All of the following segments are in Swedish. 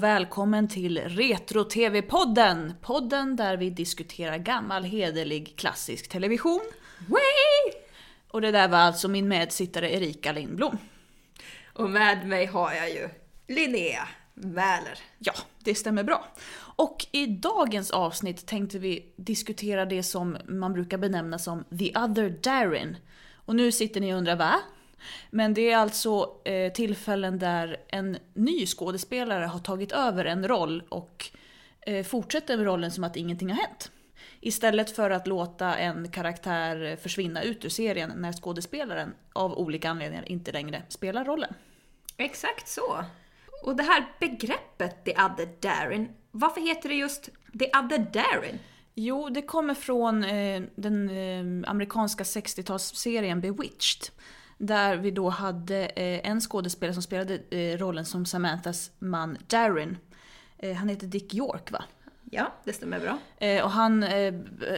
och välkommen till Retro-TV-podden! Podden där vi diskuterar gammal hederlig klassisk television. Way! Och det där var alltså min medsittare Erika Lindblom. Och med mig har jag ju Linnea Mäler. Ja, det stämmer bra. Och i dagens avsnitt tänkte vi diskutera det som man brukar benämna som the other Darin. Och nu sitter ni och undrar va? Men det är alltså eh, tillfällen där en ny skådespelare har tagit över en roll och eh, fortsätter med rollen som att ingenting har hänt. Istället för att låta en karaktär försvinna ut ur serien när skådespelaren av olika anledningar inte längre spelar rollen. Exakt så. Och det här begreppet the other Darin, varför heter det just the other Darin? Jo, det kommer från eh, den eh, amerikanska 60-talsserien Bewitched. Där vi då hade eh, en skådespelare som spelade eh, rollen som Samanthas man Darin. Eh, han heter Dick York va? Ja, det stämmer bra. Och han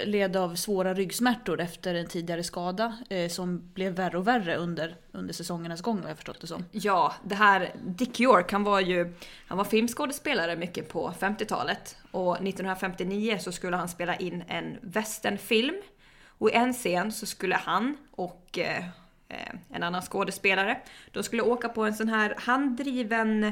led av svåra ryggsmärtor efter en tidigare skada som blev värre och värre under, under säsongernas gång har jag förstått det som. Ja, det här Dick York, han var ju han var filmskådespelare mycket på 50-talet. Och 1959 så skulle han spela in en westernfilm. Och i en scen så skulle han och en annan skådespelare, de skulle åka på en sån här handdriven,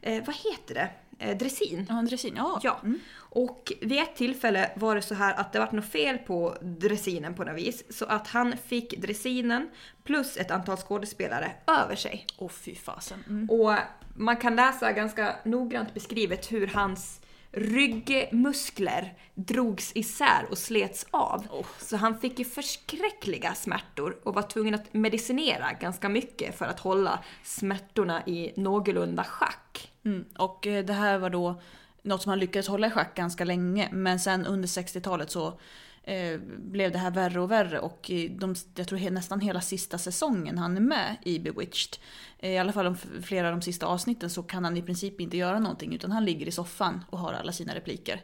eh, vad heter det? Eh, dressin. Ja, en dressin, ja. Ja. Mm. Och vid ett tillfälle var det så här att det var något fel på dressinen på något vis. Så att han fick dressinen plus ett antal skådespelare över sig. Åh fy fasen. Mm. Och man kan läsa ganska noggrant beskrivet hur hans ryggmuskler drogs isär och slets av. Oh. Så han fick ju förskräckliga smärtor och var tvungen att medicinera ganska mycket för att hålla smärtorna i någorlunda schack. Mm. Och eh, det här var då något som han lyckades hålla i schack ganska länge. Men sen under 60-talet så eh, blev det här värre och värre. Och de, jag tror nästan hela sista säsongen han är med i Bewitched. Eh, I alla fall de, flera av de sista avsnitten så kan han i princip inte göra någonting. Utan han ligger i soffan och har alla sina repliker.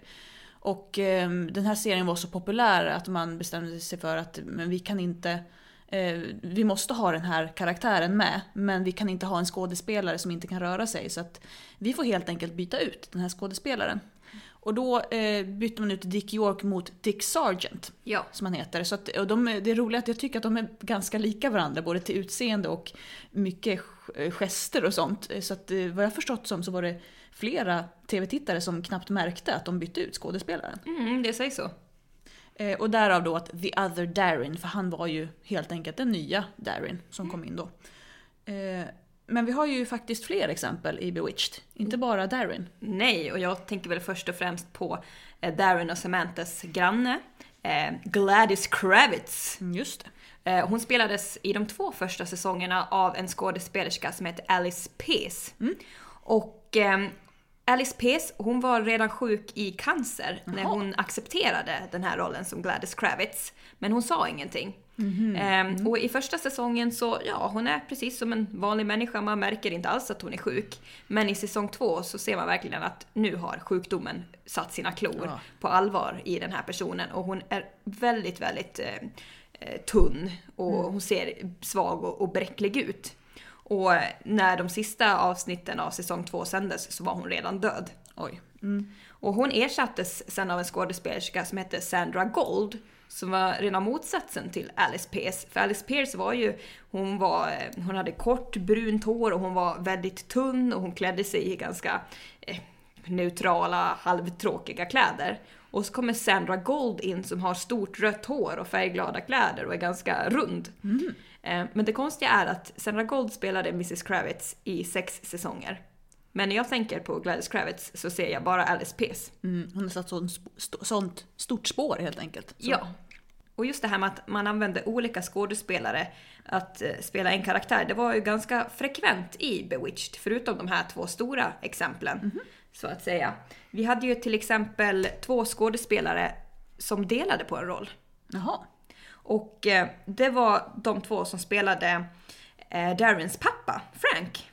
Och eh, den här serien var så populär att man bestämde sig för att men vi kan inte eh, vi måste ha den här karaktären med, men vi kan inte ha en skådespelare som inte kan röra sig. Så att vi får helt enkelt byta ut den här skådespelaren. Och då eh, bytte man ut Dick York mot Dick Sargent, Ja. som han heter. Så att, och de, det är roligt att jag tycker att de är ganska lika varandra, både till utseende och mycket g- gester och sånt. Så att eh, vad jag förstått som så var det flera tv-tittare som knappt märkte att de bytte ut skådespelaren. Mm, det sägs så. Eh, och därav då att the other Darin, för han var ju helt enkelt den nya Darin som kom in då. Eh, men vi har ju faktiskt fler exempel i Bewitched, inte bara Darin. Nej, och jag tänker väl först och främst på eh, Darren och Samanthas granne, eh, Gladys Kravitz. Mm, Just det. Eh, hon spelades i de två första säsongerna av en skådespelerska som heter Alice Pease. Och eh, Alice Pease, hon var redan sjuk i cancer när Jaha. hon accepterade den här rollen som Gladys Kravitz. Men hon sa ingenting. Mhm. Eh, Och i första säsongen så, ja, hon är precis som en vanlig människa, man märker inte alls att hon är sjuk. Men i säsong två så ser man verkligen att nu har sjukdomen satt sina klor Ja. på allvar i den här personen. Och hon är väldigt, väldigt eh, eh, tunn och hon ser svag och, och bräcklig ut. Och när de sista avsnitten av säsong två sändes så var hon redan död. Oj. Mm. Och hon ersattes sen av en skådespelerska som hette Sandra Gold. Som var rena motsatsen till Alice Pierce. För Alice Pierce var ju, hon var, hon hade kort brunt hår och hon var väldigt tunn och hon klädde sig i ganska eh, neutrala, halvtråkiga kläder. Och så kommer Sandra Gold in som har stort rött hår och färgglada kläder och är ganska rund. Eh, Men det konstiga är att Sandra Gold spelade Mrs Kravitz i sex säsonger. Men när jag tänker på Gladys Kravitz så ser jag bara Alice Pease. Mm. Hon har satt sånt, st- sånt stort spår helt enkelt. Så. Ja. Och just det här med att man använde olika skådespelare att eh, spela en karaktär, det var ju ganska frekvent i Bewitched, förutom de här två stora exemplen. Så att säga. Vi hade ju till exempel två skådespelare som delade på en roll. Jaha. Och eh, det var de två som spelade eh, Darrens pappa, Frank.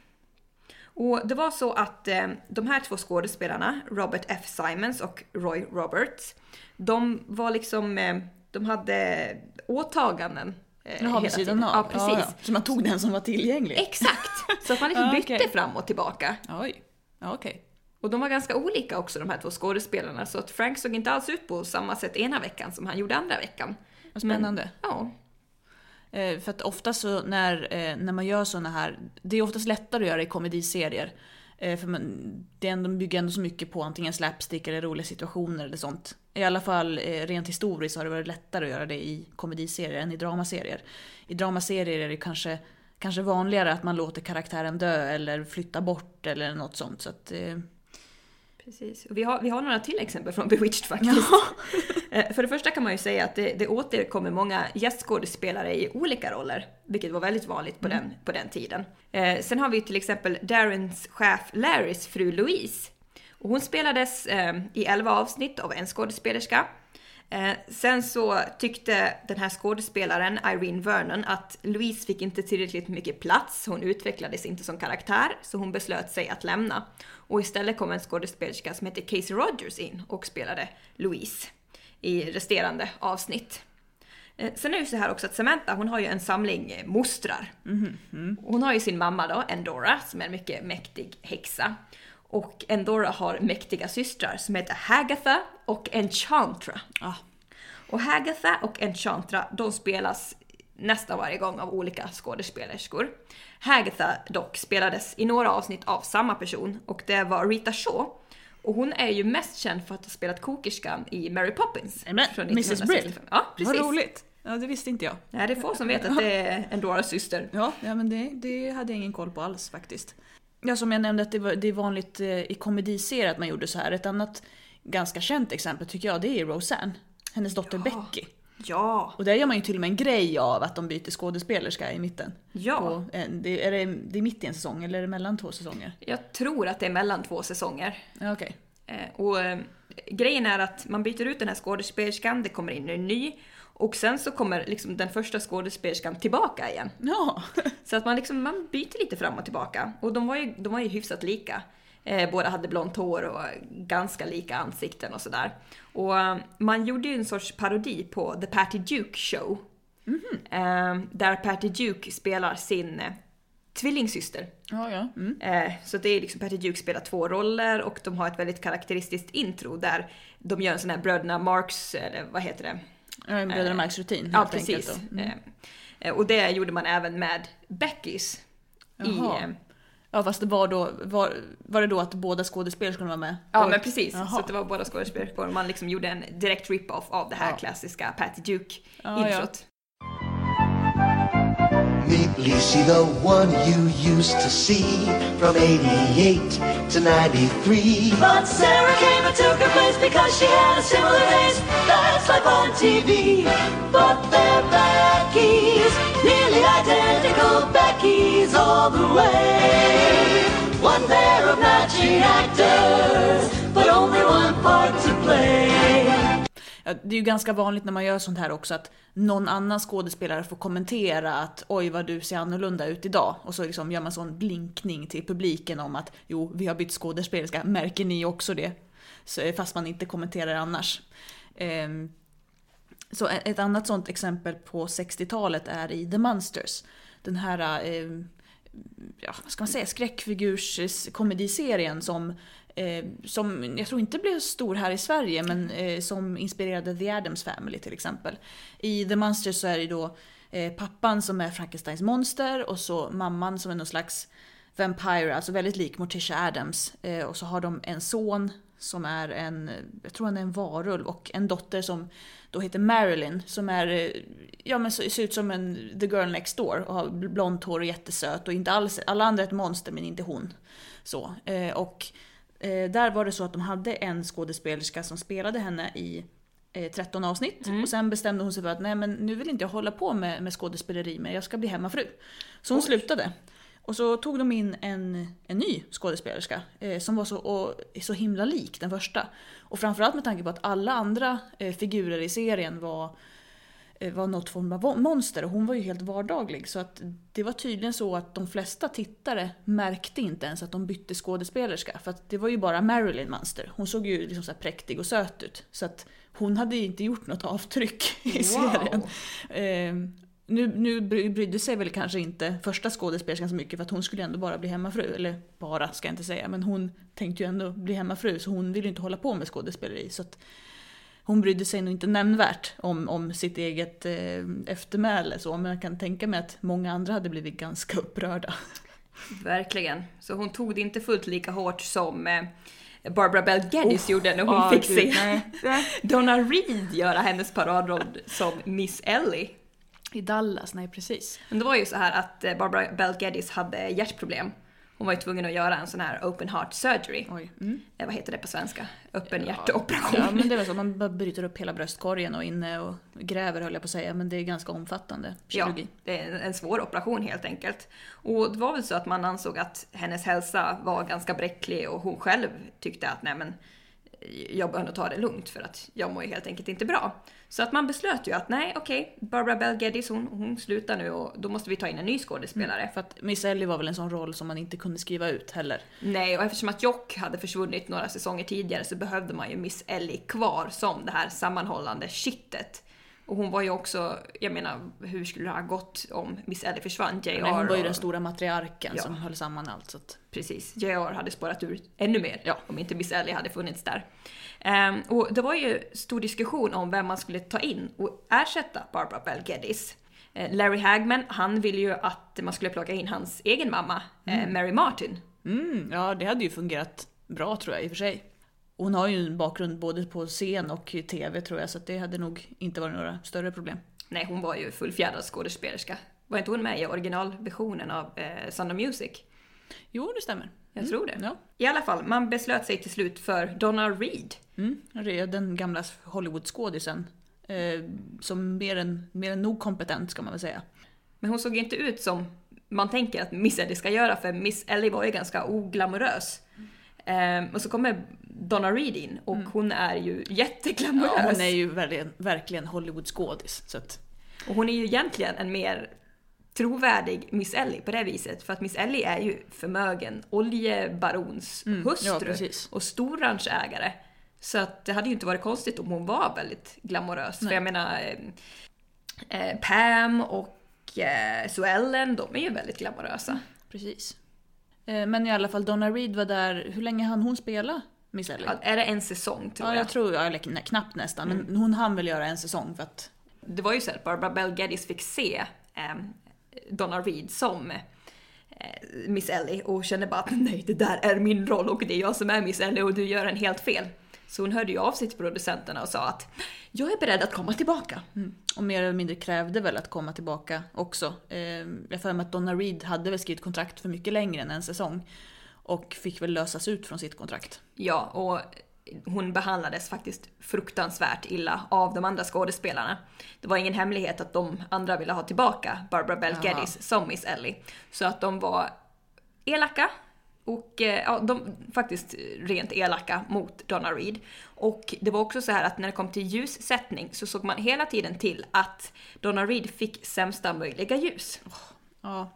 Och det var så att eh, de här två skådespelarna, Robert F. Simons och Roy Roberts, de var liksom, eh, de hade åtaganden. Eh, Jaha, vid sidan tiden. av. Ja, precis. Så man tog den som var tillgänglig? Exakt! Så att man liksom Ja, bytte okej. fram och tillbaka. Oj. Ja, okej. Och de var ganska olika också de här två skådespelarna så att Frank såg inte alls ut på samma sätt ena veckan som han gjorde andra veckan. Vad spännande. Men, ja. Eh, för att ofta så när, eh, när man gör såna här, det är oftast lättare att göra i komediserier. Eh, för man, det ändå, bygger ändå så mycket på antingen slapstick eller roliga situationer eller sånt. I alla fall rent historiskt har det varit lättare att göra det i komediserier än i dramaserier. I dramaserier är det kanske, kanske vanligare att man låter karaktären dö eller flytta bort eller något sånt. Så att, Precis. Och vi, har, vi har några till exempel från Bewitched faktiskt. Eh, För det första kan man ju säga att det, det återkommer många gästskådespelare i olika roller, vilket var väldigt vanligt på, den, på den tiden. Eh, sen har vi till exempel Darrens chef Larrys fru Louise. Och hon spelades eh, i 11 avsnitt av en skådespelerska. Eh, sen så tyckte den här skådespelaren, Irene Vernon, att Louise fick inte tillräckligt mycket plats, hon utvecklades inte som karaktär, så hon beslöt sig att lämna. Och istället kom en skådespelerska som hette Casey Rogers in och spelade Louise i resterande avsnitt. Eh, Sen är det ju så här också att Samantha hon har ju en samling mostrar. Hon har ju sin mamma då, Endora, som är en mycket mäktig häxa. Och Endora har mäktiga systrar som heter Hagatha och Enchantra. ah, Och Hagatha och Enchantra, de spelas nästan varje gång av olika skådespelerskor. Hagatha dock spelades i några avsnitt av samma person och det var Rita Shaw. Och hon är ju mest känd för att ha spelat kokerskan i Mary Poppins. Men, från Mrs. 1965. Brill? Ja, precis. vad roligt! Ja, det visste inte jag. Nej, det är få som vet att det är Endoras syster. Ja, ja men det, det hade jag ingen koll på alls faktiskt. Ja, som jag nämnde att det, var, det är vanligt eh, i komediserier att man gjorde så här. Ett annat ganska känt exempel tycker jag, det är Roseanne. Hennes dotter Becky. Ja! Och där gör man ju till och med en grej av att de byter skådespelerska i mitten. Ja. På, en- det, är, det, det är mitt i en säsong eller är det mellan två säsonger? Jag tror att det är mellan två säsonger. Ja, okej. Eh, och eh, grejen är att man byter ut den här skådespelerskan, det kommer in en ny. Och sen så kommer liksom den första skådespelerskan tillbaka igen. Ja. Så att man, liksom, man byter lite fram och tillbaka. Och de var ju, de var ju hyfsat lika. Eh, båda hade blont hår och ganska lika ansikten och sådär. Och eh, man gjorde ju en sorts parodi på The Patty Duke Show. Eh, där Patty Duke spelar sin eh, tvillingsyster. Ja, ja. Mm. Eh, så det är liksom Patty Duke spelar två roller och de har ett väldigt karaktäristiskt intro där de gör en sån här bröderna Marx, eller vad heter det? En Bröderna Marx rutin Ja, precis. Mm. Eh, och det gjorde man även med Beckys. I, Jaha. eh, Ja, fast det var då, var, var det då att båda skådespelerskorna var med? ja Och- men precis, Jaha. så det var båda skådespelerskor. Man liksom gjorde en direkt rip-off av det här Ja. klassiska Patty Ja, Duke-introt. Meet Lucy, the one you used to see from 88 to 93. But Sarah came and took her place because she had a similar face. That's like on TV. But they're Becky's, nearly identical Becky's all the way. One pair of matching actors, but only one part to play. Det är ju ganska vanligt när man gör sånt här också att någon annan skådespelare får kommentera att oj vad du ser annorlunda ut idag. Och så liksom gör man sån blinkning till publiken om att jo, vi har bytt skådespelerska, märker ni också det? Så, eh, fast man inte kommenterar annars. Ehm, så ett ett annat sånt exempel på 60-talet är i The Monsters. Den här, eh, ja, vad ska man säga, skräckfigurs-komediserien som, eh, som jag tror inte blev stor här i Sverige men eh, som inspirerade The Addams Family till exempel. I The Monsters så är det då eh, pappan som är Frankensteins monster och så mamman som är någon slags Vampire, alltså väldigt lik Morticia Adams. Eh, och så har de en son som är en, jag tror han är en varulv och en dotter som då heter Marilyn som är, eh, ja men ser ut som en the girl next door och har blont hår och jättesöt och inte alls, alla andra är ett monster men inte hon. Så, eh, och eh, där var det så att de hade en skådespelerska som spelade henne i eh, 13 avsnitt och sen bestämde hon sig för att nej men nu vill inte jag hålla på med, med skådespeleri men jag ska bli hemmafru. Så hon slutade. Och så tog de in en, en ny skådespelerska eh, som var så, och, så himla lik den första. Och framförallt med tanke på att alla andra eh, figurer i serien var, var något form av monster och hon var ju helt vardaglig. Så att det var tydligen så att de flesta tittare märkte inte ens att de bytte skådespelerska. För att det var ju bara Marilyn Monster. Hon såg ju liksom så präktig och söt ut. Så att hon hade inte gjort något avtryck i serien. Wow. Ehm, nu, nu bry- brydde sig väl kanske inte första skådespelerskan så mycket för att hon skulle ändå bara bli hemmafru. Eller bara ska jag inte säga, men hon tänkte ju ändå bli hemmafru så hon ville ju inte hålla på med skådespeleri. Så att hon brydde sig nog inte nämnvärt om, om sitt eget eh, eftermäle så, men jag kan tänka mig att många andra hade blivit ganska upprörda. Verkligen. Så hon tog det inte fullt lika hårt som eh, Barbara Bell Geddes gjorde när hon Ah, fick gud, se. Donna Reed göra hennes paradroll som Miss Ellie. I Dallas, nej precis. Men det var ju så här att eh, Barbara Bell Geddes hade hjärtproblem. Hon var ju tvungen att göra en sån här open heart surgery. Oj. Mm. Eh, vad heter det på svenska? Öppen hjärtoperation. Ja men det är väl så, man bara bryter upp hela bröstkorgen och inne och gräver höll jag på att säga, men det är ganska omfattande Ja, kirurgi. det är en, svår operation helt enkelt. Och det var väl så att man ansåg att hennes hälsa var ganska bräcklig och hon själv tyckte att nej men jag behöver nog ta det lugnt för att jag mår ju helt enkelt inte bra. Så att man beslöt ju att nej okej, Barbara Bell Geddes hon, hon slutar nu och då måste vi ta in en ny skådespelare. För att Miss Ellie var väl en sån roll som man inte kunde skriva ut heller. Nej, och eftersom att Jock hade försvunnit några säsonger tidigare så behövde man ju Miss Ellie kvar som det här sammanhållande kittet. Och hon var ju också, jag menar, hur skulle det ha gått om Miss Ellie försvann? JR Nej, hon var ju och- den stora matriarken Ja. som höll samman allt. Så att, Precis, JR hade spårat ur ännu mer Ja. om inte Miss Ellie hade funnits där. Ehm, och det var ju stor diskussion om vem man skulle ta in och ersätta Barbara Bell Geddes. Eh, Larry Hagman, han ville ju att man skulle plocka in hans egen mamma, eh, Mary Martin. mm, ja, det hade ju fungerat bra tror jag i och för sig. Hon har ju en bakgrund både på scen och tv tror jag, så det hade nog inte varit några större problem. Nej, hon var ju fullfjädrad skådespelerska. Var inte hon med i originalversionen av eh, Sound of Music? Jo, det stämmer. Jag tror det. Ja. I alla fall, man beslöt sig till slut för Donna Reed. Mm, den gamla Hollywood-skådisen. Eh, som mer än, mer än nog kompetent ska man väl säga. Men hon såg inte ut som man tänker att Miss Ellie ska göra för Miss Ellie var ju ganska oglamorös. Ehm, och så kommer Donna Reed in och hon är ju jätteglamorös. Ja, hon är ju verkligen, verkligen Hollywood-skådis. Att, Och hon är ju egentligen en mer trovärdig Miss Ellie på det viset. För att Miss Ellie är ju förmögen oljebarons Mm, hustru ja, och storranchägare. Så att det hade ju inte varit konstigt om hon var väldigt glamorös. För Nej. jag menar, eh, eh, Pam och eh, Sue Ellen, de är ju väldigt glamorösa. precis. Eh, men i alla fall, Donna Reed var där, hur länge hann hon spela Miss Ellie? Ja, är det en säsong tror Ja, jag? jag tror, ja, eller knappt nästan, men hon hann väl göra en säsong för att... Det var ju så att Barbara Bell Geddes fick se eh, Donna Reed som eh, Miss Ellie och kände bara att nej, det där är min roll och det är jag som är Miss Ellie och du gör en helt fel. Så hon hörde ju av sig till producenterna och sa att jag är beredd att komma tillbaka. Mm. Och mer eller mindre krävde väl att komma tillbaka också. Eh, jag för mig att Donna Reed hade väl skrivit kontrakt för mycket längre än en säsong. Och fick väl lösas ut från sitt kontrakt. Ja, och hon behandlades faktiskt fruktansvärt illa av de andra skådespelarna. Det var ingen hemlighet att de andra ville ha tillbaka Barbara Jaha. Geddes som Miss Ellie. Så att de var elaka och eh, ja, de faktiskt rent elaka mot Donna Reed. Och det var också så här att när det kom till ljussättning så såg man hela tiden till att Donna Reed fick sämsta möjliga ljus. Ja,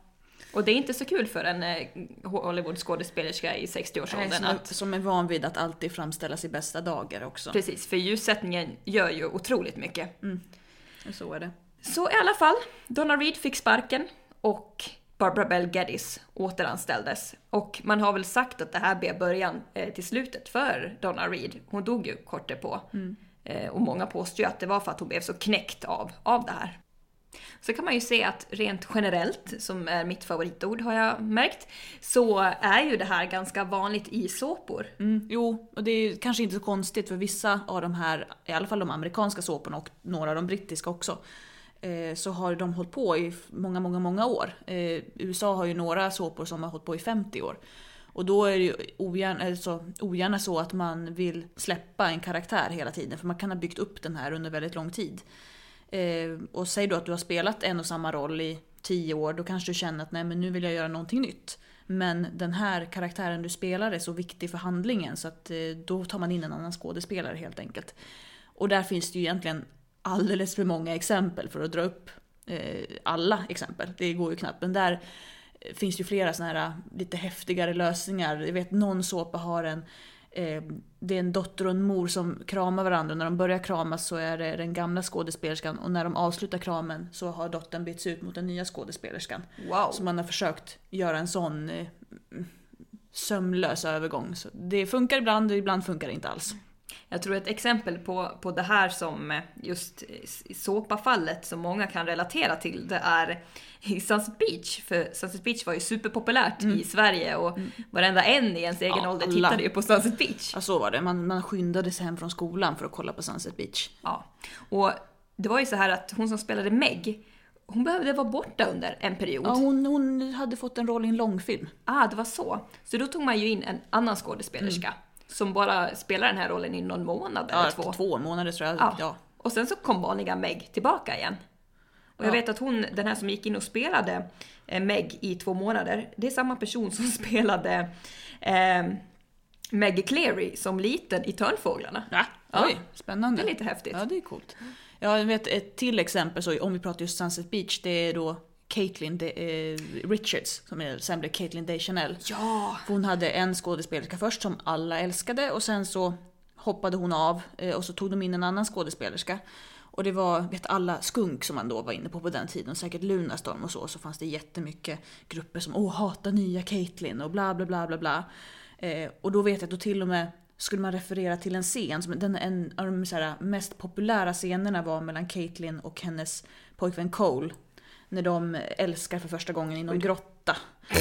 Och det är inte så kul för en eh, Hollywood-skådespelerska i nej, 60-årsåldern som, att som är van vid att alltid framställas i bästa dagar också. Precis, för ljussättningen gör ju otroligt mycket. Så är det. Så i alla fall, Donna Reed fick sparken och Barbara Bell Geddes återanställdes. Och man har väl sagt att det här blev början eh, till slutet för Donna Reed. Hon dog ju kort därpå. Eh, och många påstår ju att det var för att hon blev så knäckt av, av det här. Så kan man ju se att rent generellt, som är mitt favoritord har jag märkt, så är ju det här ganska vanligt i såpor. Mm, jo, och det är kanske inte så konstigt för vissa av de här, i alla fall de amerikanska såporna och några av de brittiska också, eh, så har de hållit på i många, många, många år. Eh, USA har ju några såpor som har hållit på i 50 år. Och då är det ju ogärna, alltså, ogärna så att man vill släppa en karaktär hela tiden, för man kan ha byggt upp den här under väldigt lång tid. Eh, och säg då att du har spelat en och samma roll i 10 år, då kanske du känner att nej men nu vill jag göra någonting nytt. Men den här karaktären du spelar är så viktig för handlingen så att eh, då tar man in en annan skådespelare helt enkelt. Och där finns det ju egentligen alldeles för många exempel för att dra upp eh, alla exempel. Det går ju knappt. Men där eh, finns det ju flera såna här eh, lite häftigare lösningar. Jag vet någon såpa har en, eh, det är en dotter och en mor som kramar varandra. När de börjar kramas så är det den gamla skådespelerskan och när de avslutar kramen så har dottern bytts ut mot den nya skådespelerskan. Wow. Så man har försökt göra en sån eh, sömlös övergång. Så det funkar ibland och ibland funkar det inte alls. Jag tror ett exempel på, på det här som just såpafallet som många kan relatera till det är Sunset Beach. För Sunset Beach var ju superpopulärt i Sverige och varenda en i ens egen Ja, ålder alla. tittade ju på Sunset Beach. Ja, så var det. Man, man skyndade sig hem från skolan för att kolla på Sunset Beach. Ja. Och det var ju så här att hon som spelade Meg, hon behövde vara borta under en period. Ja, hon, hon hade fått en roll i en långfilm. Ah, det var så. Så då tog man ju in en annan skådespelerska som bara spelar den här rollen i någon månad eller Ja, två. två. månader tror jag. Ja. Ja. Och sen så kom vanliga Meg tillbaka igen. Och jag Ja. vet att hon, den här som gick in och spelade eh, Meg i två månader, det är samma person som spelade eh, Meg Cleary som liten i Törnfåglarna. Ja. Oj, spännande. Det är lite häftigt. Ja, det är coolt. Ja, jag vet ett till exempel, så om vi pratar just Sunset Beach, det är då Caitlyn eh, Richards, som är, sen blev Caitlyn Deschanel. Ja! För Hon hade en skådespelerska först som alla älskade och sen så hoppade hon av eh, och så tog de in en annan skådespelerska. Och det var, vet alla, Skunk som man då var inne på på den tiden, och säkert Lunarstorm och så, så fanns det jättemycket grupper som åh, hatar nya Caitlyn och bla bla bla bla bla. Eh, och då vet jag att då till och med skulle man referera till en scen, som den, en av de här, mest populära scenerna var mellan Caitlyn och hennes pojkvän Cole. När de älskar för första gången i någon grotta.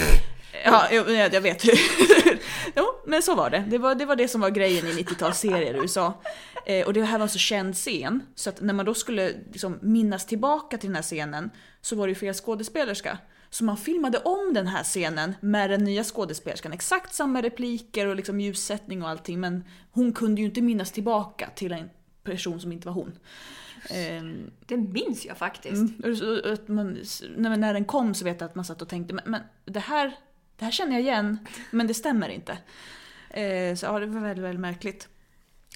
Ja, jag, jag vet. jo, men så var det. Det var det, var det som var grejen i 90-talsserier i USA. Eh, och det här var en så känd scen, så att när man då skulle liksom minnas tillbaka till den här scenen så var det ju fel skådespelerska. Så man filmade om den här scenen med den nya skådespelerskan. Exakt samma repliker och liksom ljussättning och allting, men hon kunde ju inte minnas tillbaka till en person som inte var hon. Ehm, Det minns jag faktiskt. Mm. Att man, när, den kom så vet jag att man satt och tänkte, men, men det, här, det här känner jag igen, men det stämmer inte. Eh, så ja, det var väldigt, väldigt märkligt.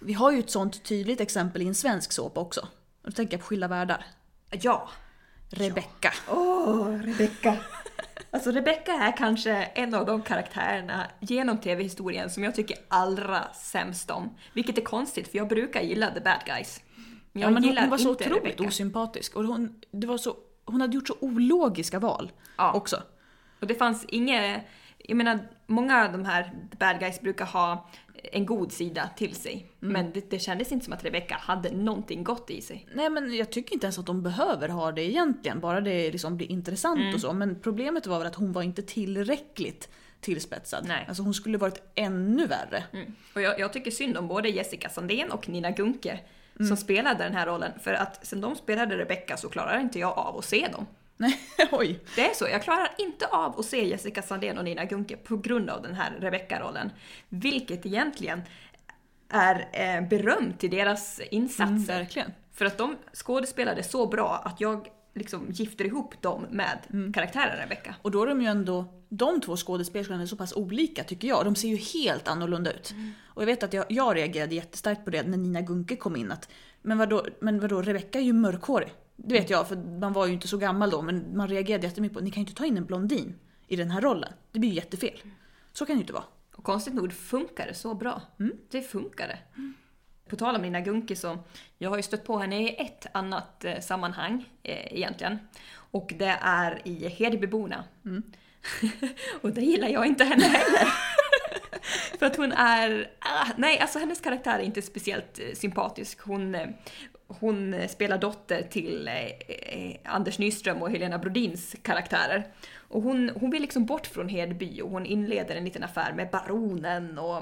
Vi har ju ett sånt tydligt exempel i en svensk såpa också. Då tänker jag på Skilda världar. Ja. Rebecca. Åh, Rebecca. Alltså Rebecca är kanske en av de karaktärerna genom tv-historien som jag tycker allra sämst om. Vilket är konstigt för jag brukar gilla the bad guys. Ja, jag men hon, hon var så otroligt Rebecca. osympatisk. Och hon, det var så, hon hade gjort så ologiska val Ja. också. Och det fanns inget... Jag menar, många av de här bad guys brukar ha en god sida till sig. Mm. Men det, det kändes inte som att Rebecca hade någonting gott i sig. Nej men jag tycker inte ens att de behöver ha det egentligen, bara det liksom blir intressant Mm. och så. Men problemet var väl att hon var inte tillräckligt tillspetsad. Nej. Alltså hon skulle varit ännu värre. Mm. Och jag, jag tycker synd om både Jessica Sandén och Nina Gunke Mm. som spelade den här rollen. För att sen de spelade Rebecca så klarar inte jag av att se dem. Nej, oj. Det är så, jag klarar inte av att se Jessica Sandén och Nina Gunke på grund av den här Rebecca-rollen. Vilket egentligen är eh, beröm till deras insatser. Mm, verkligen. För att de skådespelade så bra att jag liksom gifter ihop dem med Mm. karaktären Rebecca. Och då är de ju ändå, de två skådespelerskorna är så pass olika tycker jag. De ser ju helt annorlunda ut. Och jag vet att jag, jag reagerade jättestarkt på det när Nina Gunke kom in. Att, men vadå, men vadå, Rebecca är ju mörkhårig. Det vet jag, för man var ju inte så gammal då. Men man reagerade jättemycket på, ni kan ju inte ta in en blondin i den här rollen. Det blir ju jättefel. Så kan det ju inte vara. Och konstigt nog funkar det så bra. Det funkar det. På tal om Nina Gunke så, jag har ju stött på henne i ett annat eh, sammanhang eh, egentligen. Och det är i Hedebyborna. och det gillar jag inte henne heller. För att hon är... Ah, nej, alltså hennes karaktär är inte speciellt eh, sympatisk. Hon, eh, hon spelar dotter till eh, eh, Anders Nyström och Helena Brodins karaktärer. Och hon, hon vill liksom bort från Hedby och hon inleder en liten affär med baronen och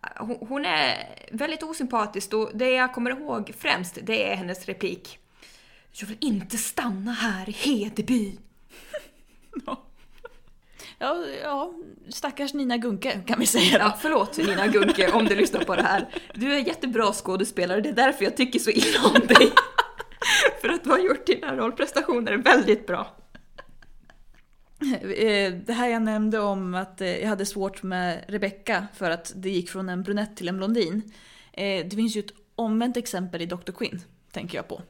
ah, hon, hon är väldigt osympatisk och det jag kommer ihåg främst det är hennes replik. Jag vill inte stanna här i Hedeby. Ja, ja, stackars Nina Gunke kan vi säga. Ja, förlåt Nina Gunke om du lyssnar på det här. Du är en jättebra skådespelare, det är därför jag tycker så illa om dig. För att du har gjort dina rollprestationer väldigt bra. Eh, Det här jag nämnde om att eh, jag hade svårt med Rebecca för att det gick från en brunett till en blondin. Eh, Det finns ju ett omvänt exempel i Dr. Quinn, tänker jag på.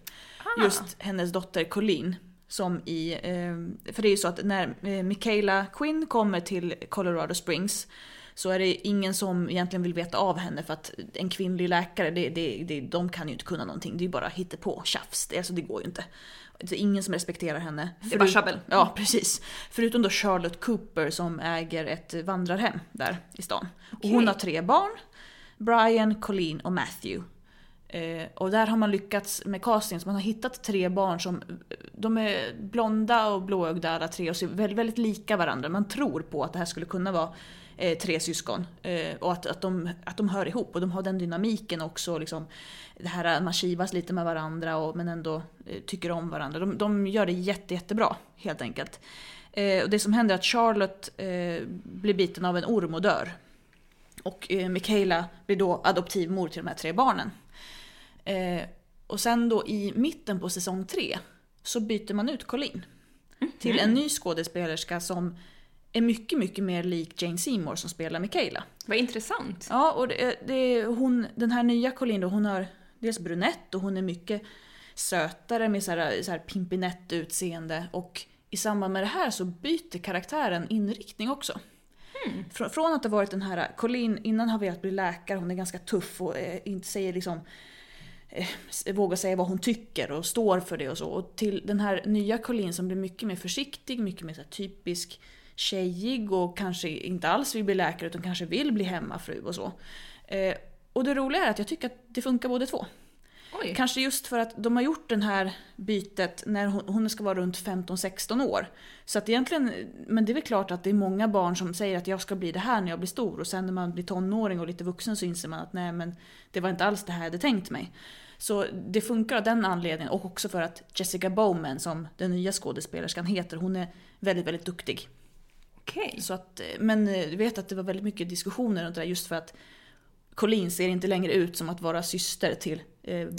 Just hennes dotter Colleen. Som i, eh, för det är ju så att när eh, Michaela Quinn kommer till Colorado Springs så är det ingen som egentligen vill veta av henne för att en kvinnlig läkare, det, det, det, de kan ju inte kunna någonting. Det är ju bara hittepå, tjafs. Det, alltså, det går ju inte. Det är ingen som respekterar henne. Det är bara tjabbel. Ja, precis. Förutom då Charlotte Cooper som äger ett vandrarhem där i stan. Och hon har tre barn. Brian, Colleen och Matthew. Eh, och där har man lyckats med casting, så man har hittat tre barn som de är blonda och blåögda alla tre och ser väldigt, väldigt lika varandra. Man tror på att det här skulle kunna vara eh, tre syskon eh, och att, att, de, att de hör ihop och de har den dynamiken också. Liksom, det här att man kivas lite med varandra och, men ändå eh, tycker om varandra. De, de gör det jätte, jättebra helt enkelt. Eh, och det som händer är att Charlotte eh, blir biten av en orm och dör. Och eh, Michaela blir då adoptivmor till de här tre barnen. Eh, och sen då i mitten på säsong tre så byter man ut Colleen. Till en ny skådespelerska som är mycket, mycket mer lik Jane Seymour som spelar Michaela. Vad intressant. Ja, och det, det, hon, den här nya Colleen då, hon har dels brunett och hon är mycket sötare med så här, så här pimpinett utseende. Och i samband med det här så byter karaktären inriktning också. Frå- Från att ha varit den här, Colleen innan har velat bli läkare, hon är ganska tuff och eh, inte säger liksom Eh, våga vågar säga vad hon tycker och står för det och så. Och till den här nya Colleen som blir mycket mer försiktig, mycket mer så typisk tjejig och kanske inte alls vill bli läkare utan kanske vill bli hemmafru och så. Eh, och det roliga är att jag tycker att det funkar båda två. Oj. Kanske just för att de har gjort det här bytet när hon, hon ska vara runt 15-16 år. Så att egentligen, men det är väl klart att det är många barn som säger att jag ska bli det här när jag blir stor och sen när man blir tonåring och lite vuxen så inser man att nej men det var inte alls det här jag hade tänkt mig. Så det funkar av den anledningen och också för att Jessica Bowman som den nya skådespelerskan heter, hon är väldigt, väldigt duktig. Okej. Så att, men eh, du vet att det var väldigt mycket diskussioner runt det där just för att Colleen ser inte längre ut som att vara syster till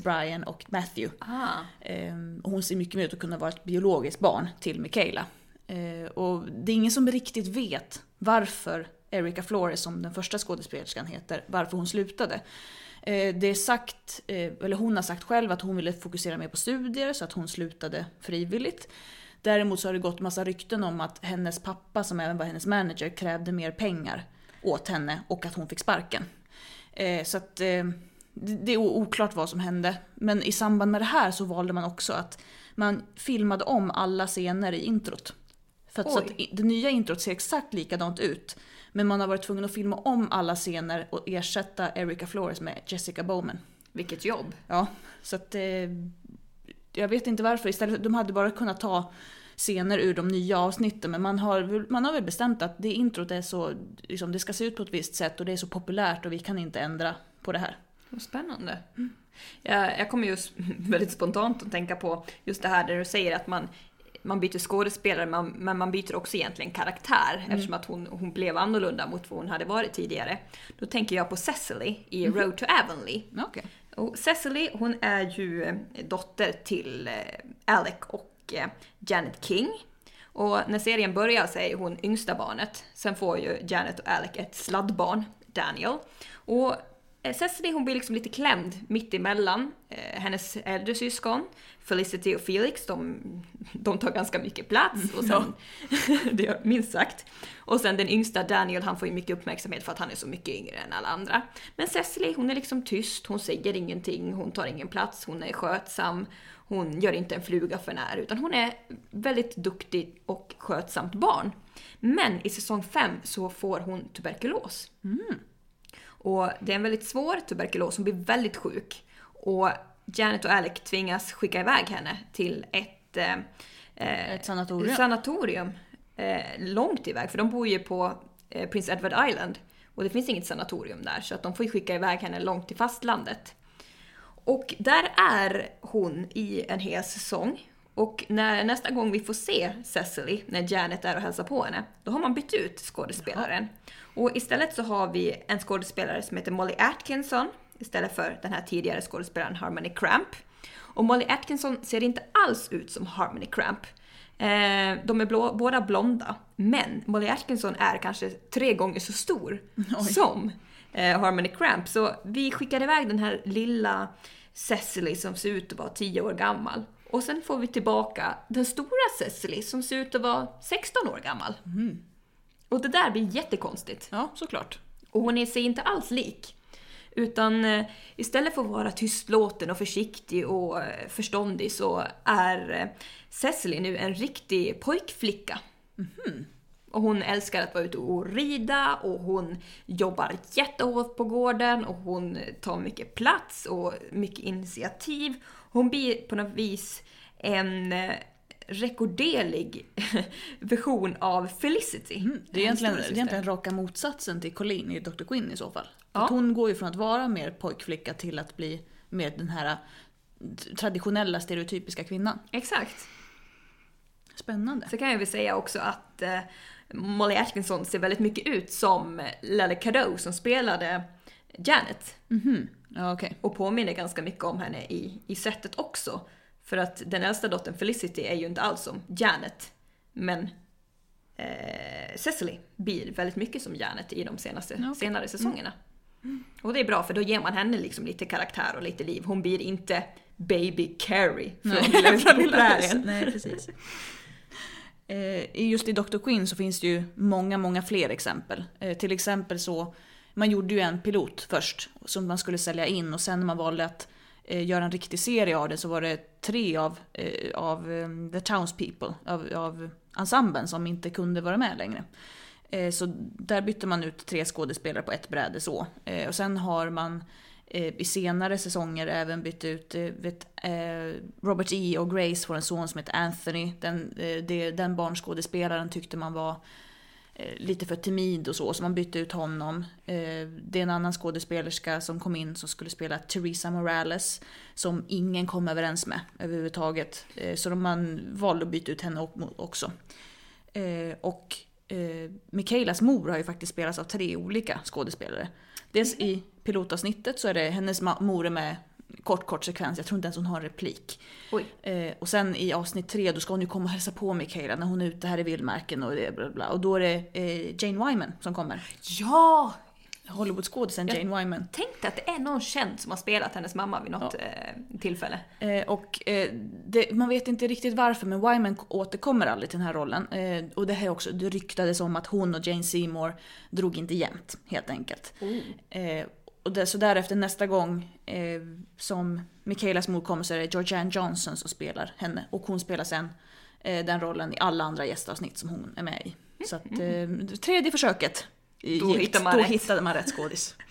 Brian och Matthew. Ah. Ehm, och hon ser mycket mer ut att kunna vara ett biologiskt barn till Michaela. Eh, och det är ingen som riktigt vet varför Erica Flores, som den första skådespelerskan heter, varför hon slutade. Eh, det är sagt, eh, eller hon har sagt själv att hon ville fokusera mer på studier så att hon slutade frivilligt. Däremot så har det gått massa rykten om att hennes pappa, som även var hennes manager, krävde mer pengar åt henne och att hon fick sparken. Eh, så att eh, det är oklart vad som hände. Men i samband med det här så valde man också att man filmade om alla scener i introt. För att, så att det nya introt ser exakt likadant ut. Men man har varit tvungen att filma om alla scener och ersätta Erica Flores med Jessica Bowman. Vilket jobb. Ja, så att eh, jag vet inte varför. Istället, de hade bara kunnat ta scener ur de nya avsnitten men man har, man har väl bestämt att det introt är så, liksom, det ska se ut på ett visst sätt och det är så populärt och vi kan inte ändra på det här. Spännande. Jag, jag kommer just väldigt spontant att tänka på just det här där du säger att man, man byter skådespelare man, men man byter också egentligen karaktär eftersom att hon, hon blev annorlunda mot vad hon hade varit tidigare. Då tänker jag på Cecily i Road to Avonlea. Okej. Och Cecily hon är ju eh, dotter till eh, Alec och eh, Janet King. Och när serien börjar så är hon yngsta barnet. Sen får ju Janet och Alec ett sladdbarn, Daniel. Och Cecily hon blir liksom lite klämd mitt emellan eh, hennes äldre syskon. Felicity och Felix, de, de tar ganska mycket plats. Och sen, det är minst sagt. Och sen den yngsta Daniel, han får ju mycket uppmärksamhet för att han är så mycket yngre än alla andra. Men Cecily, hon är liksom tyst, hon säger ingenting, hon tar ingen plats, hon är skötsam. Hon gör inte en fluga för när, utan hon är väldigt duktig och skötsamt barn. Men i säsong 5 så får hon tuberkulos. Och det är en väldigt svår tuberkulos, hon blir väldigt sjuk. Och Janet och Alec tvingas skicka iväg henne till ett, eh, eh, Ett sanatorium. sanatorium eh, långt iväg, för de bor ju på eh, Prince Edward Island. Och det finns inget sanatorium där, så att de får ju skicka iväg henne långt till fastlandet. Och där är hon i en hel säsong. Och när, nästa gång vi får se Cecily, när Janet är och hälsar på henne, då har man bytt ut skådespelaren. Och istället så har vi en skådespelare som heter Molly Atkinson, istället för den här tidigare skådespelaren Harmony Cramp. Och Molly Atkinson ser inte alls ut som Harmony Cramp. Eh, de är blå, båda blonda, men Molly Atkinson är kanske tre gånger så stor som eh, Harmony Cramp. Så vi skickar iväg den här lilla Cecily som ser ut att vara 10 år gammal. Och sen får vi tillbaka den stora Cecily som ser ut att vara 16 år gammal. Och det där blir jättekonstigt. Ja, såklart. Och hon är sig inte alls lik. Utan eh, istället för att vara tystlåten och försiktig och eh, förståndig så är eh, Cecily nu en riktig pojkflicka. Och hon älskar att vara ute och rida och hon jobbar jättehårt på gården och hon tar mycket plats och mycket initiativ. Hon blir på något vis en eh, rekorderlig version av Felicity. Mm, Det är egentligen, Hennes det är egentligen raka motsatsen till Colleen i Dr. Quinn i så fall. Ja. Att hon går ju från att vara mer pojkflicka till att bli mer den här eh, traditionella stereotypiska kvinnan. Exakt. Spännande. Så kan jag väl säga också att eh, Molly Atkinson ser väldigt mycket ut som Lelle Cadeau som spelade Janet. Mhm. Ja, okej. Och påminner ganska mycket om henne i, i sättet också. För att den äldsta dottern Felicity är ju inte alls som Janet. Men eh, Cecily blir väldigt mycket som Janet i de senaste, okej. senare säsongerna. Och det är bra för då ger man henne liksom lite karaktär och lite liv. Hon blir inte Baby Carrie från Lilla. Nej, precis. Eh, Just i Dr. Quinn så finns det ju många, många fler exempel. Eh, Till exempel så, man gjorde ju en pilot först som man skulle sälja in och sen när man valde att eh, göra en riktig serie av det så var det tre av, eh, av ehm, The Townspeople, av, av ensemblen som inte kunde vara med längre. Eh, Så där bytte man ut tre skådespelare på ett bräde så. Eh, Och sen har man eh, i senare säsonger även bytt ut, eh, vet, eh, Robert E. och Grace får en son som heter Anthony. Den, den barnskådespelaren tyckte man var Eh, lite för timid och så, så man bytte ut honom. Eh, det är en annan skådespelerska som kom in som skulle spela Teresa Morales, som ingen kom överens med överhuvudtaget. Eh, så man valde att byta ut henne också. Och Mikaelas mor har ju faktiskt spelats av tre olika skådespelare. Dels i pilotavsnittet så är det hennes mor är med kort, kort sekvens. Jag tror inte ens hon har en replik. Eh, och sen i avsnitt tre då ska hon ju komma och hälsa på Michaela när hon är ute här i vildmarken och det bla bla. Och då är det eh, Jane Wyman som kommer. Ja! Hollywoodskådisen Ja. Jane Wyman. Tänkte att det är någon känd som har spelat hennes mamma vid något eh, tillfälle. Eh, och eh, det, man vet inte riktigt varför men Wyman återkommer aldrig till den här rollen. Eh, och det här är också, det ryktades om att hon och Jane Seymour drog inte jämnt helt enkelt. Eh, och det, så därefter nästa gång eh, som Michaelas mor kommer så är det Georgianne Johnson som spelar henne. Och hon spelar sen eh, den rollen i alla andra gästavsnitt som hon är med i. Så att eh, tredje försöket Då gick, hittar man då rätt. hittade man rätt skådis.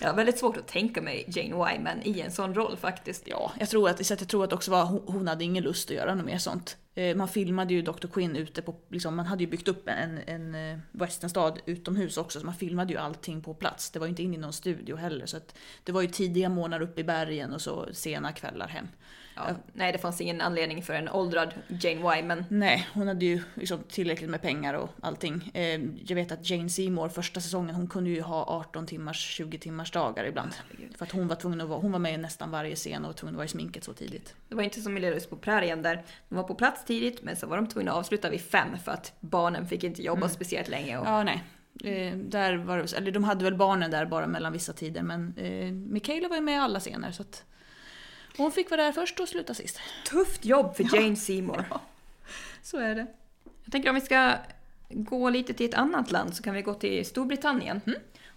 Jag har väldigt svårt att tänka mig Jane Wyman i en sån roll faktiskt. Ja, jag tror att, så att jag tror att också var, hon, hade ingen lust att göra något mer sånt. Eh, man filmade ju Dr. Quinn ute på, liksom, man hade ju byggt upp en, en eh, westernstad utomhus också, så man filmade ju allting på plats. Det var ju inte in i någon studio heller, så att det var ju tidiga månader uppe i bergen och så sena kvällar hem. Ja, nej, det fanns ingen anledning för en åldrad Jane Wyman. Nej, hon hade ju liksom tillräckligt med pengar och allting. Eh, jag vet att Jane Seymour första säsongen, hon kunde ju ha 18 timmars, 20 timmars dagar ibland. För att hon var tvungen att vara, hon var med i nästan varje scen och var tvungen att vara i sminket så tidigt. Det var inte som i Lillhus på prärien där de var på plats tidigt men så var de tvungna att avsluta vid fem för att barnen fick inte jobba speciellt länge. Och, Ja, nej. Eh, där var det, eller de hade väl barnen där bara mellan vissa tider men eh, Michaela var ju med i alla scener så att hon fick vara där först och sluta sist. Tufft jobb för Jane Seymour. Så är det. Jag tänker om vi ska gå lite till ett annat land så kan vi gå till Storbritannien.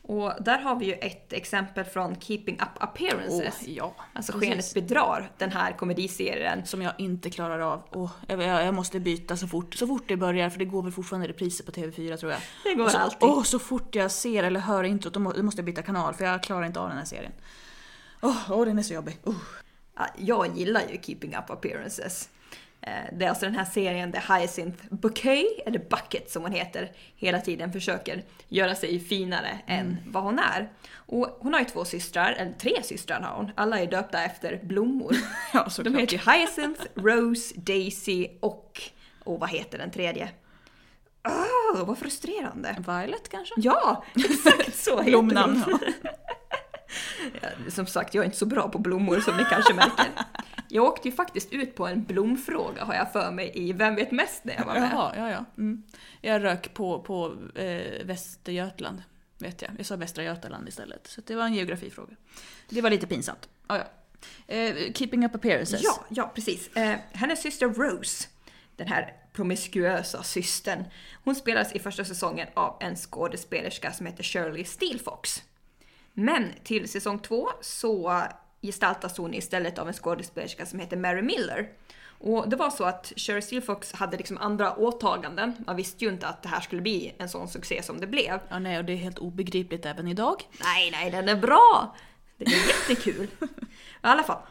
Och där har vi ju ett exempel från Keeping Up Appearances. Åh, ja, Alltså precis. Skenet bedrar, den här komediserien. Som jag inte klarar av. Och jag, jag måste byta så fort, så fort det börjar för det går väl fortfarande repriser på TV4 tror jag. Det går och så, alltid. Åh, så fort jag ser eller hör introt då må- då måste jag byta kanal för jag klarar inte av den här serien. Åh, åh, den är så jobbig. Oh. Ja, Jag gillar ju Keeping Up Appearances. Eh, Det är alltså den här serien där Hyacinth Bouquet, eller Bucket som hon heter, hela tiden försöker göra sig finare än vad hon är. Och hon har ju två systrar, eller tre systrar har hon. Alla är döpta efter blommor. Ja, De heter ju Hyacinth, Rose, Daisy och... Och vad heter den tredje? Åh, vad frustrerande! Violet kanske? Ja, exakt så heter hon. Som sagt, jag är inte så bra på blommor som ni kanske märker. Jag åkte ju faktiskt ut på en blomfråga har jag för mig i Vem vet mest när jag var med. Jaha, ja, ja. Mm. Jag rök på, på eh, Västergötland, vet jag. Jag sa Västra Götaland istället. Så det var en geografifråga. Det var lite pinsamt. Ah, ja. eh, keeping up appearances. Ja, ja precis. Eh, hennes syster Rose, den här promiskuösa systern. Hon spelas i första säsongen av en skådespelerska som heter Shirley Steelfox. Men till säsong två så gestaltas hon istället av en skådespelerska som heter Mary Miller. Och det var så att Shirley Steelfox hade liksom andra åtaganden. Man visste ju inte att det här skulle bli en sån succé som det blev. Ja, nej, och det är helt obegripligt även idag. Nej, nej, den är bra! Den är jättekul. I alla fall.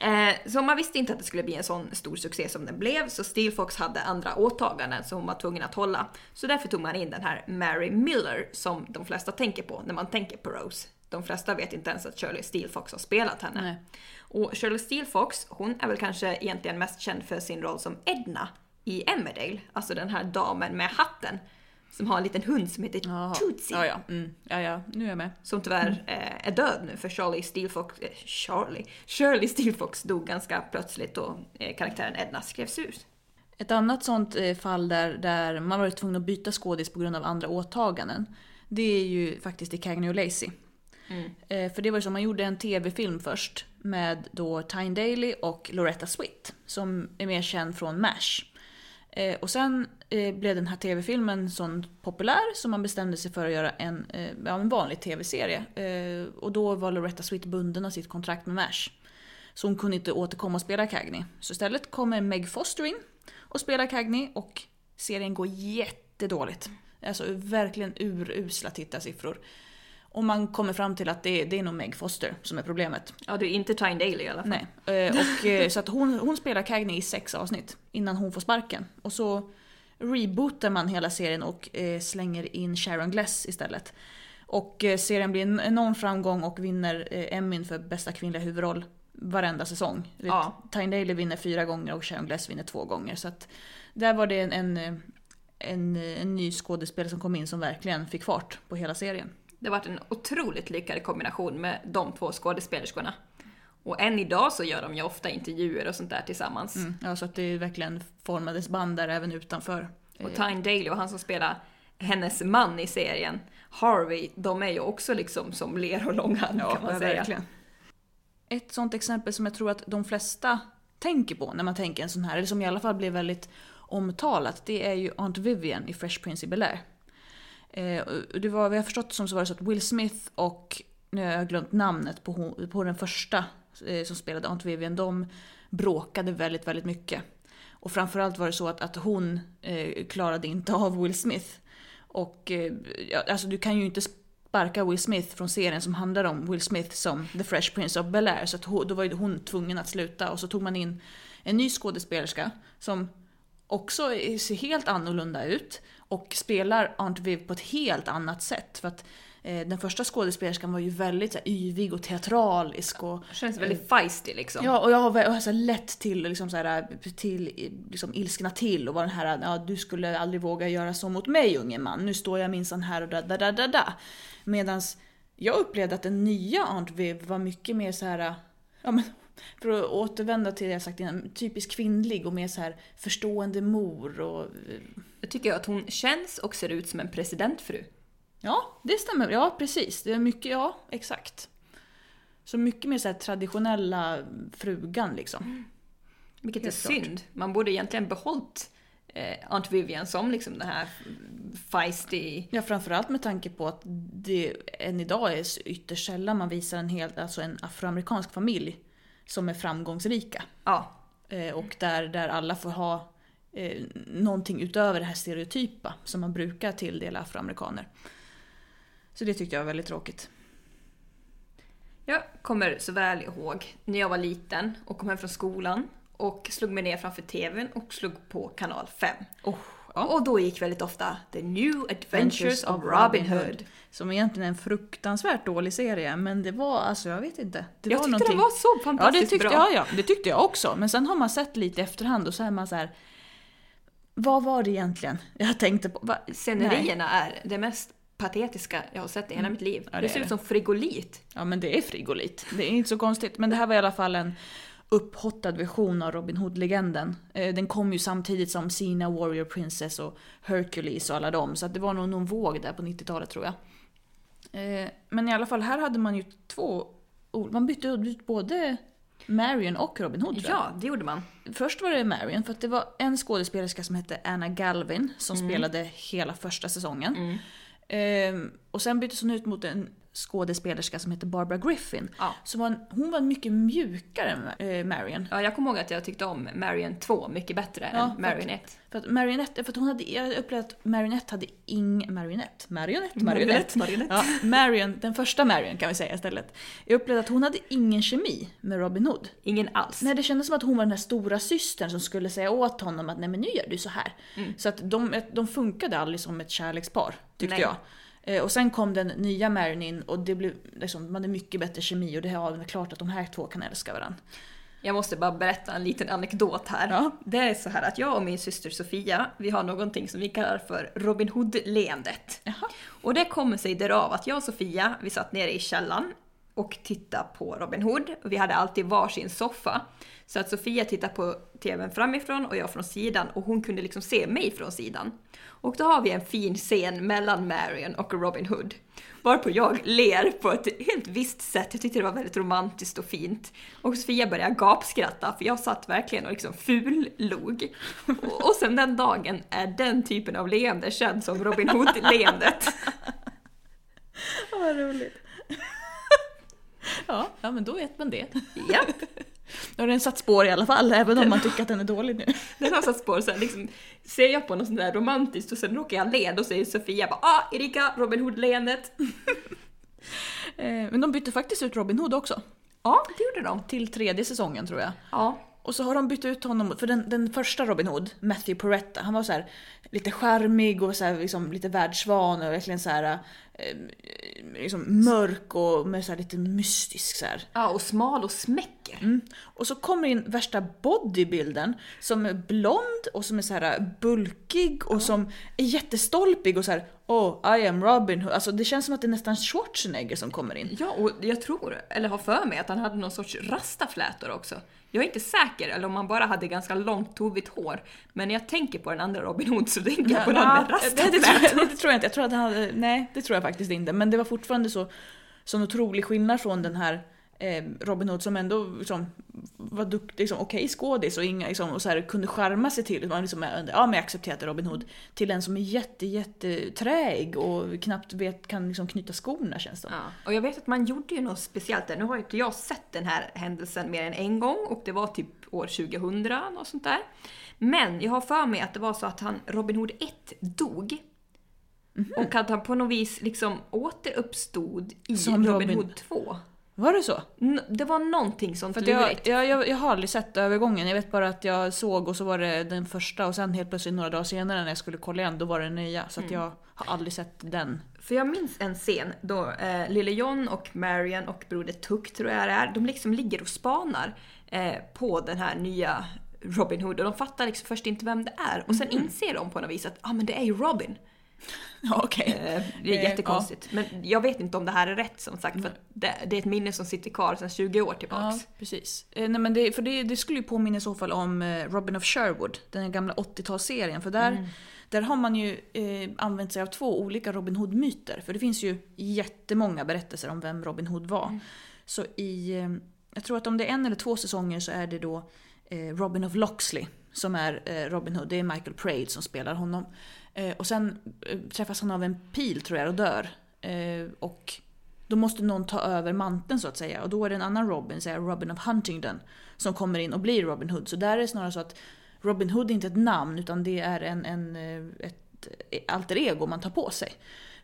Eh, så man visste inte att det skulle bli en sån stor succé som den blev, så Steelfox hade andra åtaganden som hon var tvungen att hålla. Så därför tog man in den här Mary Miller som de flesta tänker på när man tänker på Rose. De flesta vet inte ens att Shirley Steelfox har spelat henne. Nej. Och Shirley Steelfox, hon är väl kanske egentligen mest känd för sin roll som Edna i Emmerdale. Alltså den här damen med hatten. Som har en liten hund som heter Jaha. Tootsie. Ja, ja. Mm. ja, ja. Nu är jag med. Som tyvärr eh, är död nu för Charlie Steelfox, eh, Charlie, Shirley Steelfox dog ganska plötsligt då eh, karaktären Edna skrevs ut. Ett annat sånt eh, fall där, där man varit tvungen att byta skådis på grund av andra åtaganden. Det är ju faktiskt i Cagney och Lacey. Eh, För det var ju så, man gjorde en tv-film först med då Tyne Daly och Loretta Swit. Som är mer känd från MASH. Eh, Och sen eh, blev den här tv-filmen så populär så man bestämde sig för att göra en, eh, ja, en vanlig tv-serie. Eh, Och då var Loretta Swit bunden av sitt kontrakt med MASH. Så hon kunde inte återkomma och spela Cagney. Så istället kommer Meg Foster in och spelar Cagney och serien går jättedåligt. Alltså verkligen urusla tittarsiffror. Och man kommer fram till att det, det är nog Meg Foster som är problemet. Ja, det är inte Tyne Daly i alla fall. Nej. Eh, Och, eh, så att hon, hon spelar Cagney i sex avsnitt innan hon får sparken. Och så rebootar man hela serien och eh, slänger in Sharon Gless istället. Och serien blir en enorm framgång och vinner Emmyn för bästa kvinnliga huvudroll varenda säsong. Ja. Tyne Daly vinner fyra gånger och Sharon Gless vinner två gånger. Så att där var det en, en, en, en ny skådespelare som kom in som verkligen fick fart på hela serien. Det har varit en otroligt lyckad kombination med de två skådespelerskorna. Och än idag så gör de ju ofta intervjuer och sånt där tillsammans. Mm. Ja, så att det verkligen formades band där även utanför. Och Tyne Daly och han som spelar hennes man i serien, Harvey, de är ju också liksom som ler och långhand kan man säga. Ett sånt exempel som jag tror att de flesta tänker på när man tänker en sån här, eller som i alla fall blev väldigt omtalat, det är ju Aunt Vivian i Fresh Prince i Bel-Air. Eh, det var, vi har förstått som så var det så att Will Smith och, nu har jag glömt namnet på, hon, på den första eh, som spelade Aunt Vivian, de bråkade väldigt, väldigt mycket. Och framförallt var det så att, att hon eh, klarade inte av Will Smith. Och eh, ja, alltså du kan ju inte sparka Will Smith från serien som handlar om Will Smith som The Fresh Prince of Bel-Air. Så att hon, då var ju hon tvungen att sluta och så tog man in en ny skådespelerska som också ser helt annorlunda ut och spelar Aunt Viv på ett helt annat sätt. För att eh, den första skådespelerskan var ju väldigt så här, yvig och teatralisk och Känns väldigt feisty liksom. Ja, och jag har, har så här lätt till, liksom så här, till liksom ilskna till och var den här ja, du skulle aldrig våga göra så mot mig unge man, nu står jag minsann här och da da da da da. Medans jag upplevde att den nya Aunt Viv var mycket mer så här, ja men för att återvända till det jag sagt innan, typiskt kvinnlig och mer så här förstående mor och Jag tycker att hon känns och ser ut som en presidentfru. Ja, det stämmer. Ja, precis. Det är mycket, ja, exakt. Så mycket mer så traditionella frugan liksom. Vilket Helt är klart. synd. Man borde egentligen behållit eh, Aunt Vivian som liksom den här feisty... Ja, framförallt med tanke på att det än idag är ytterst sällan man visar en, helt, alltså en afroamerikansk familj som är framgångsrika. Ja, Eh, och där, där alla får ha eh, någonting utöver det här stereotypa som man brukar tilldela afroamerikaner. Så det tyckte jag var väldigt tråkigt. Jag kommer så väl ihåg när jag var liten och kom hem från skolan och slog mig ner framför TVn och slog på kanal 5. Oh. Och då gick väldigt ofta The New Adventures of Robin Hood. Som egentligen är en fruktansvärt dålig serie, men det var, alltså jag vet inte. Det Jag var tyckte någonting- den var så Ja det, fantastiskt tyckte, bra. ja, ja, det tyckte jag också. Men sen har man sett lite i efterhand och så är man så här. Vad var det egentligen jag tänkte på? Va? Nej. Scenerierna är det mest patetiska jag har sett i hela mitt liv. Mm. Ja, det det, ser ut som frigolit. Ja men det är frigolit. Det är inte så konstigt. Men det här var i alla fall en upphottad version av Robin Hood-legenden. Eh, Den kom ju samtidigt som Sina, Warrior Princess och Hercules och alla dem. Så det var nog någon våg där på 90-talet tror jag. Eh, Men i alla fall, här hade man ju två... Man bytte ut både Marion och Robin Hood tror jag. Ja, det gjorde man. Först var det Marion, för att det var en skådespelerska som hette Anna Galvin som Mm. spelade hela första säsongen. Ehm, och sen byttes hon ut mot en skådespelerska som heter Barbara Griffin. Ja. Så var en, hon var mycket mjukare än eh, Marion. Ja, jag kommer ihåg att jag tyckte om Marion 2 mycket bättre Ja, än Marion att- 1. För att Marionette, för att hon hade, jag upplevde att Marionette hade ing... Marionette? Marionette? Marionette, Marionette. Ja, Marion, den första Marion kan vi säga istället. Jag upplevde att hon hade ingen kemi med Robin Hood. Ingen alls. Nej, det kändes som att hon var den här stora systern som skulle säga åt honom att nej men nu gör du så här. Så att de, de funkade aldrig som ett kärlekspar, tyckte Nej. jag. Eh, Och sen kom den nya Marion in och det blev liksom, man hade mycket bättre kemi och det är klart att de här två kan älska varandra. Jag måste bara berätta en liten anekdot här. Ja. Det är så här att jag och min syster Sofia, vi har någonting som vi kallar för Robin Hood-leendet. Och det kommer sig därav att jag och Sofia, vi satt nere i källaren och titta på Robin Hood. Vi hade alltid varsin soffa. Så att Sofia tittade på TVn framifrån och jag från sidan och hon kunde liksom se mig från sidan. Och då har vi en fin scen mellan Marion och Robin Hood. Varpå jag ler på ett helt visst sätt. Jag tyckte det var väldigt romantiskt och fint. Och Sofia började gapskratta för jag satt verkligen och liksom fullog. Och och sen den dagen är den typen av leende känd som Robin Hood-leendet. Vad roligt. ja, ja, men då vet man det. Japp, Då har den satt spår i alla fall, även om man tycker att den är dålig nu. den har satt spår. Sen liksom ser jag på något sånt där romantiskt och sen råkar jag le och säger Sofia bara ah Erika, Robin Hood-leendet. Eh, Men de bytte faktiskt ut Robin Hood också. Ja, det gjorde de. Till tredje säsongen tror jag. Ja. Och så har de bytt ut honom, för den, den första Robin Hood, Matthew Porretta, han var så här lite charmig och så här, liksom, lite världsvan och verkligen så här eh, liksom mörk och med så här lite mystisk så här. ja, och smal och smäcker. Mm. Och så kommer in värsta bodybuildern som är blond och som är så här bulkig och som är jättestolpig och så här Oh, I am Robin Hood. Alltså det känns som att det är nästan Schwarzenegger som kommer in. Ja, och jag tror, eller har för mig, att han hade någon sorts rastaflätor också. Jag är inte säker, eller om han bara hade ganska långt tovigt hår. Men när jag tänker på den andra Robin Hood så tänker jag på den med det, det, rastaflätor. det tror jag inte. Jag tror att han hade, nej, det tror jag faktiskt inte. Men det var fortfarande så sån otrolig skillnad från den här Robin Hood som ändå liksom, var duktig, liksom, okej skådis och, inga, liksom, och så här, kunde charma sig till. Man liksom, ja men jag accepterade Robin Hood. Till en som är jätte, jätte träig och knappt vet, kan liksom knyta skorna känns det. Ja, och jag vet att man gjorde ju något speciellt där. Nu har ju inte jag sett den här händelsen mer än en gång och det var typ år 2000, något sånt där. Men jag har för mig att det var så att han, Robin Hood 1 dog. Och att han på något vis liksom återuppstod i Robin, Robin. Hood 2. Var det så? N- Det var någonting sånt För jag, jag, jag, jag har aldrig sett övergången. Jag vet bara att jag såg och så var det den första och sen helt plötsligt några dagar senare när jag skulle kolla igen, då var det nya. Så att jag har aldrig sett den. För jag minns en scen då eh, Lille John och Marian och Broder Tuck tror jag det är, de liksom ligger och spanar eh, på den här nya Robin Hood och de fattar liksom först inte vem det är och sen inser de på något vis att ah, men det är ju Robin. Ja, okej. Eh, det är Eh, jättekonstigt. Men jag vet inte om det här är rätt som sagt för att det, det är ett minne som sitter kvar sedan 20 år Ja, tillbaks. precis. Eh, nej, men det, för det, det skulle ju påminna i så fall om Robin of Sherwood, den gamla 80-talsserien. För där, där har man ju eh, använt sig av två olika Robin Hood-myter. För det finns ju jättemånga berättelser om vem Robin Hood var. Så i, jag tror att om det är en eller två säsonger så är det då eh, Robin of Loxley som är eh, Robin Hood. Det är Michael Praed som spelar honom. Eh, och sen eh, träffas han av en pil tror jag och dör. Eh, och då måste någon ta över manteln så att säga. Och då är det en annan Robin, säga Robin of Huntingdon, som kommer in och blir Robin Hood. Så där är det snarare så att Robin Hood är inte ett namn utan det är en, en, ett alter ego man tar på sig.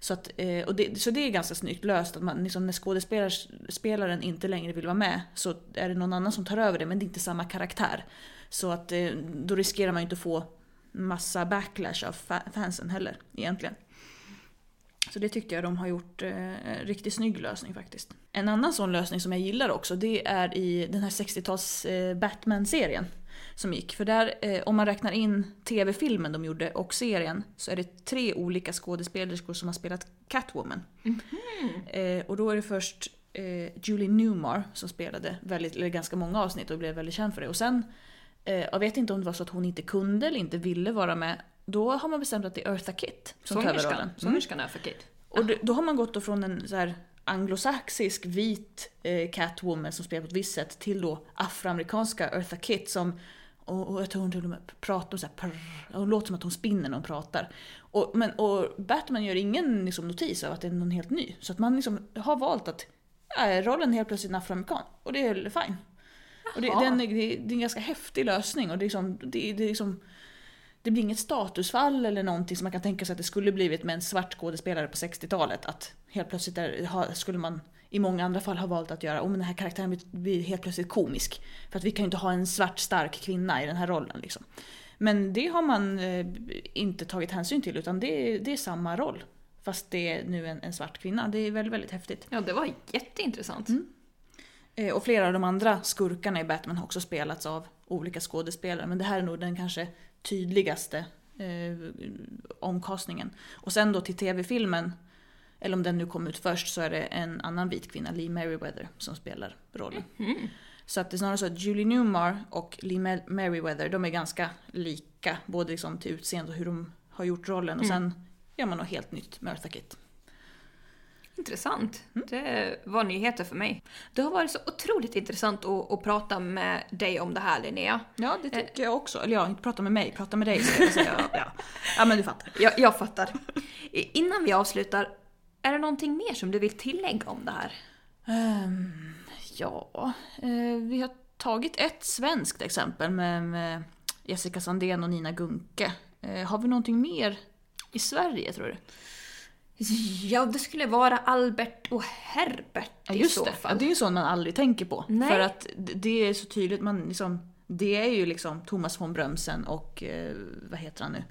Så, att, och det, så det är ganska snyggt löst, att man, liksom, när skådespelaren inte längre vill vara med så är det någon annan som tar över det men det är inte samma karaktär. Så att då riskerar man ju inte att få massa backlash av fa- fansen heller egentligen. Så det tyckte jag de har gjort eh, riktigt snygg lösning faktiskt. En annan sån lösning som jag gillar också det är i den här 60-tals eh, Batman-serien som gick. För där, eh, om man räknar in tv-filmen de gjorde och serien så är det tre olika skådespelerskor som har spelat Catwoman. Eh, och då är det först eh, Julie Newmar som spelade väldigt, eller ganska många avsnitt och blev väldigt känd för det. Och sen, jag vet inte om det var så att hon inte kunde eller inte ville vara med. Då har man bestämt att det är Eartha Kitt som tar över rollen. Sångerskan. Mm. Sångerskan för Kate. Och det, då har man gått från en så här anglosaxisk vit eh, Catwoman som spelar på ett visst sätt till då afroamerikanska Eartha Kitt som och, och jag tror hon till och med pratar så här, prr, hon låter som att hon spinner när hon pratar. Och, men, och Batman gör ingen liksom, notis av att det är någon helt ny. Så att man liksom har valt att äh, rollen är helt plötsligt en afroamerikan. Och det är fine. Och det, den, är- det, det är en ganska häftig lösning. Och det, är liksom, det, det, är liksom, det blir inget statusfall eller någonting som man kan tänka sig att det skulle blivit med en svart skådespelare på 60-talet. Att helt plötsligt där, ha, skulle man i många andra fall ha valt att göra, om den här karaktären blir, blir helt plötsligt komisk. För att vi kan ju inte ha en svart stark kvinna i den här rollen. Liksom. Men det har man eh, inte tagit hänsyn till utan det, är- det är samma roll. Fast det är nu en, en svart kvinna. Det är väldigt, väldigt häftigt. Ja, det var jätteintressant. Eh, Och flera av de andra skurkarna i Batman har också spelats av olika skådespelare. Men det här är nog den kanske tydligaste eh, omkastningen. Och sen då till tv-filmen, eller om den nu kom ut först, så är det en annan vit kvinna, Lee Merriweather, som spelar rollen. Så att det är snarare så att Julie Newmar och Lee Mer- Merriweather, de är ganska lika. Både liksom till utseende och hur de har gjort rollen. Och sen gör man något helt nytt med Eartha Kitt. Intressant. Det var nyheter för mig. Det har varit så otroligt intressant att, att prata med dig om det här Linnea. Ja, det tycker jag också. Eller ja, inte prata med mig, prata med dig ska jag säga. Ja, ja men du fattar. Jag, jag fattar. Innan vi avslutar, är det någonting mer som du vill tillägga om det här? Ehm, ja, eh, vi har tagit ett svenskt exempel med, med Jessica Sandén och Nina Gunke. Eh, har vi någonting mer i Sverige tror du? Ja, det skulle vara Albert och Herbert Ja, i just så det. fall. Ja, det är ju sånt man aldrig tänker på. Nej. För att det- är så tydligt, man liksom, det är ju liksom Thomas von Brömsen och eh, vad heter han nu?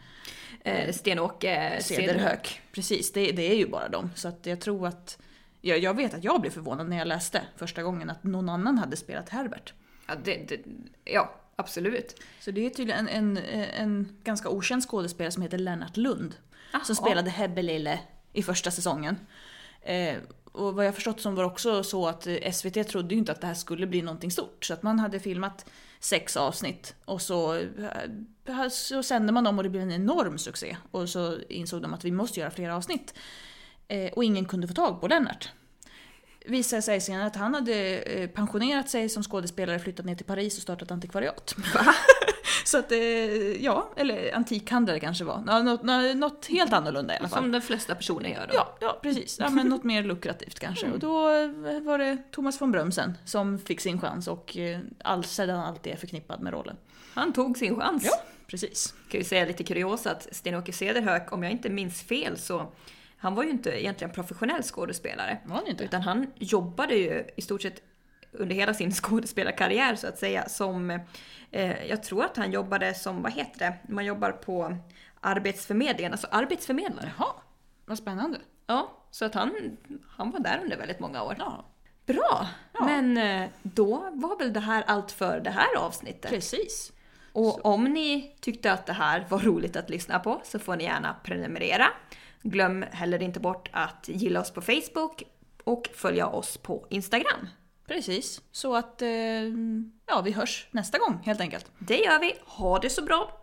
Eh, Sten-Åke Cederhök. Precis, det, det är ju bara dem. Så att jag tror att... Jag, jag vet att jag blev förvånad när jag läste första gången att någon annan hade spelat Herbert. Ja, det, det, ja, absolut. Så det är tydligen en, en, en ganska okänd skådespelare som heter Lennart Lund. Jaha. Som spelade Hebbe Lille i första säsongen. Eh, och vad jag förstått som var också så att eh, SVT trodde ju inte att det här skulle bli någonting stort. Så att man hade filmat sex avsnitt och så, eh, så sände man dem och det blev en enorm succé. Och så insåg de att vi måste göra fler avsnitt. Eh, och ingen kunde få tag på Lennart. Visade sig senare att han hade eh, pensionerat sig som skådespelare, flyttat ner till Paris och startat antikvariat. Så att, eh, ja, eller antikhandlare kanske var. Något, nå- något helt annorlunda i alla fall. Som de flesta personer gör då. Ja, ja, precis. Ja, men något mer lukrativt kanske. Och då eh, var det Thomas von Brömsen som fick sin chans och all, sedan alltid är förknippad med rollen. Han tog sin chans. Ja, precis. kan ju säga lite kuriosa att Sten-Åke Cederhök, om jag inte minns fel, så han var ju inte egentligen professionell skådespelare. Var han inte? Utan han jobbade ju i stort sett under hela sin skådespelarkarriär så att säga som, eh, jag tror att han jobbade som, vad heter det, man jobbar på Arbetsförmedlingen, alltså arbetsförmedlare. Jaha, vad spännande. Ja, så att han, han var där under väldigt många år. Ja, Bra! Ja. Men eh, då var väl det här allt för det här avsnittet. precis. Och om ni tyckte att det här var roligt att lyssna på så får ni gärna prenumerera. Glöm heller inte bort att gilla oss på Facebook och följa oss på Instagram. Precis. Så att, eh, ja, vi hörs nästa gång helt enkelt. Det gör vi. Ha det så bra!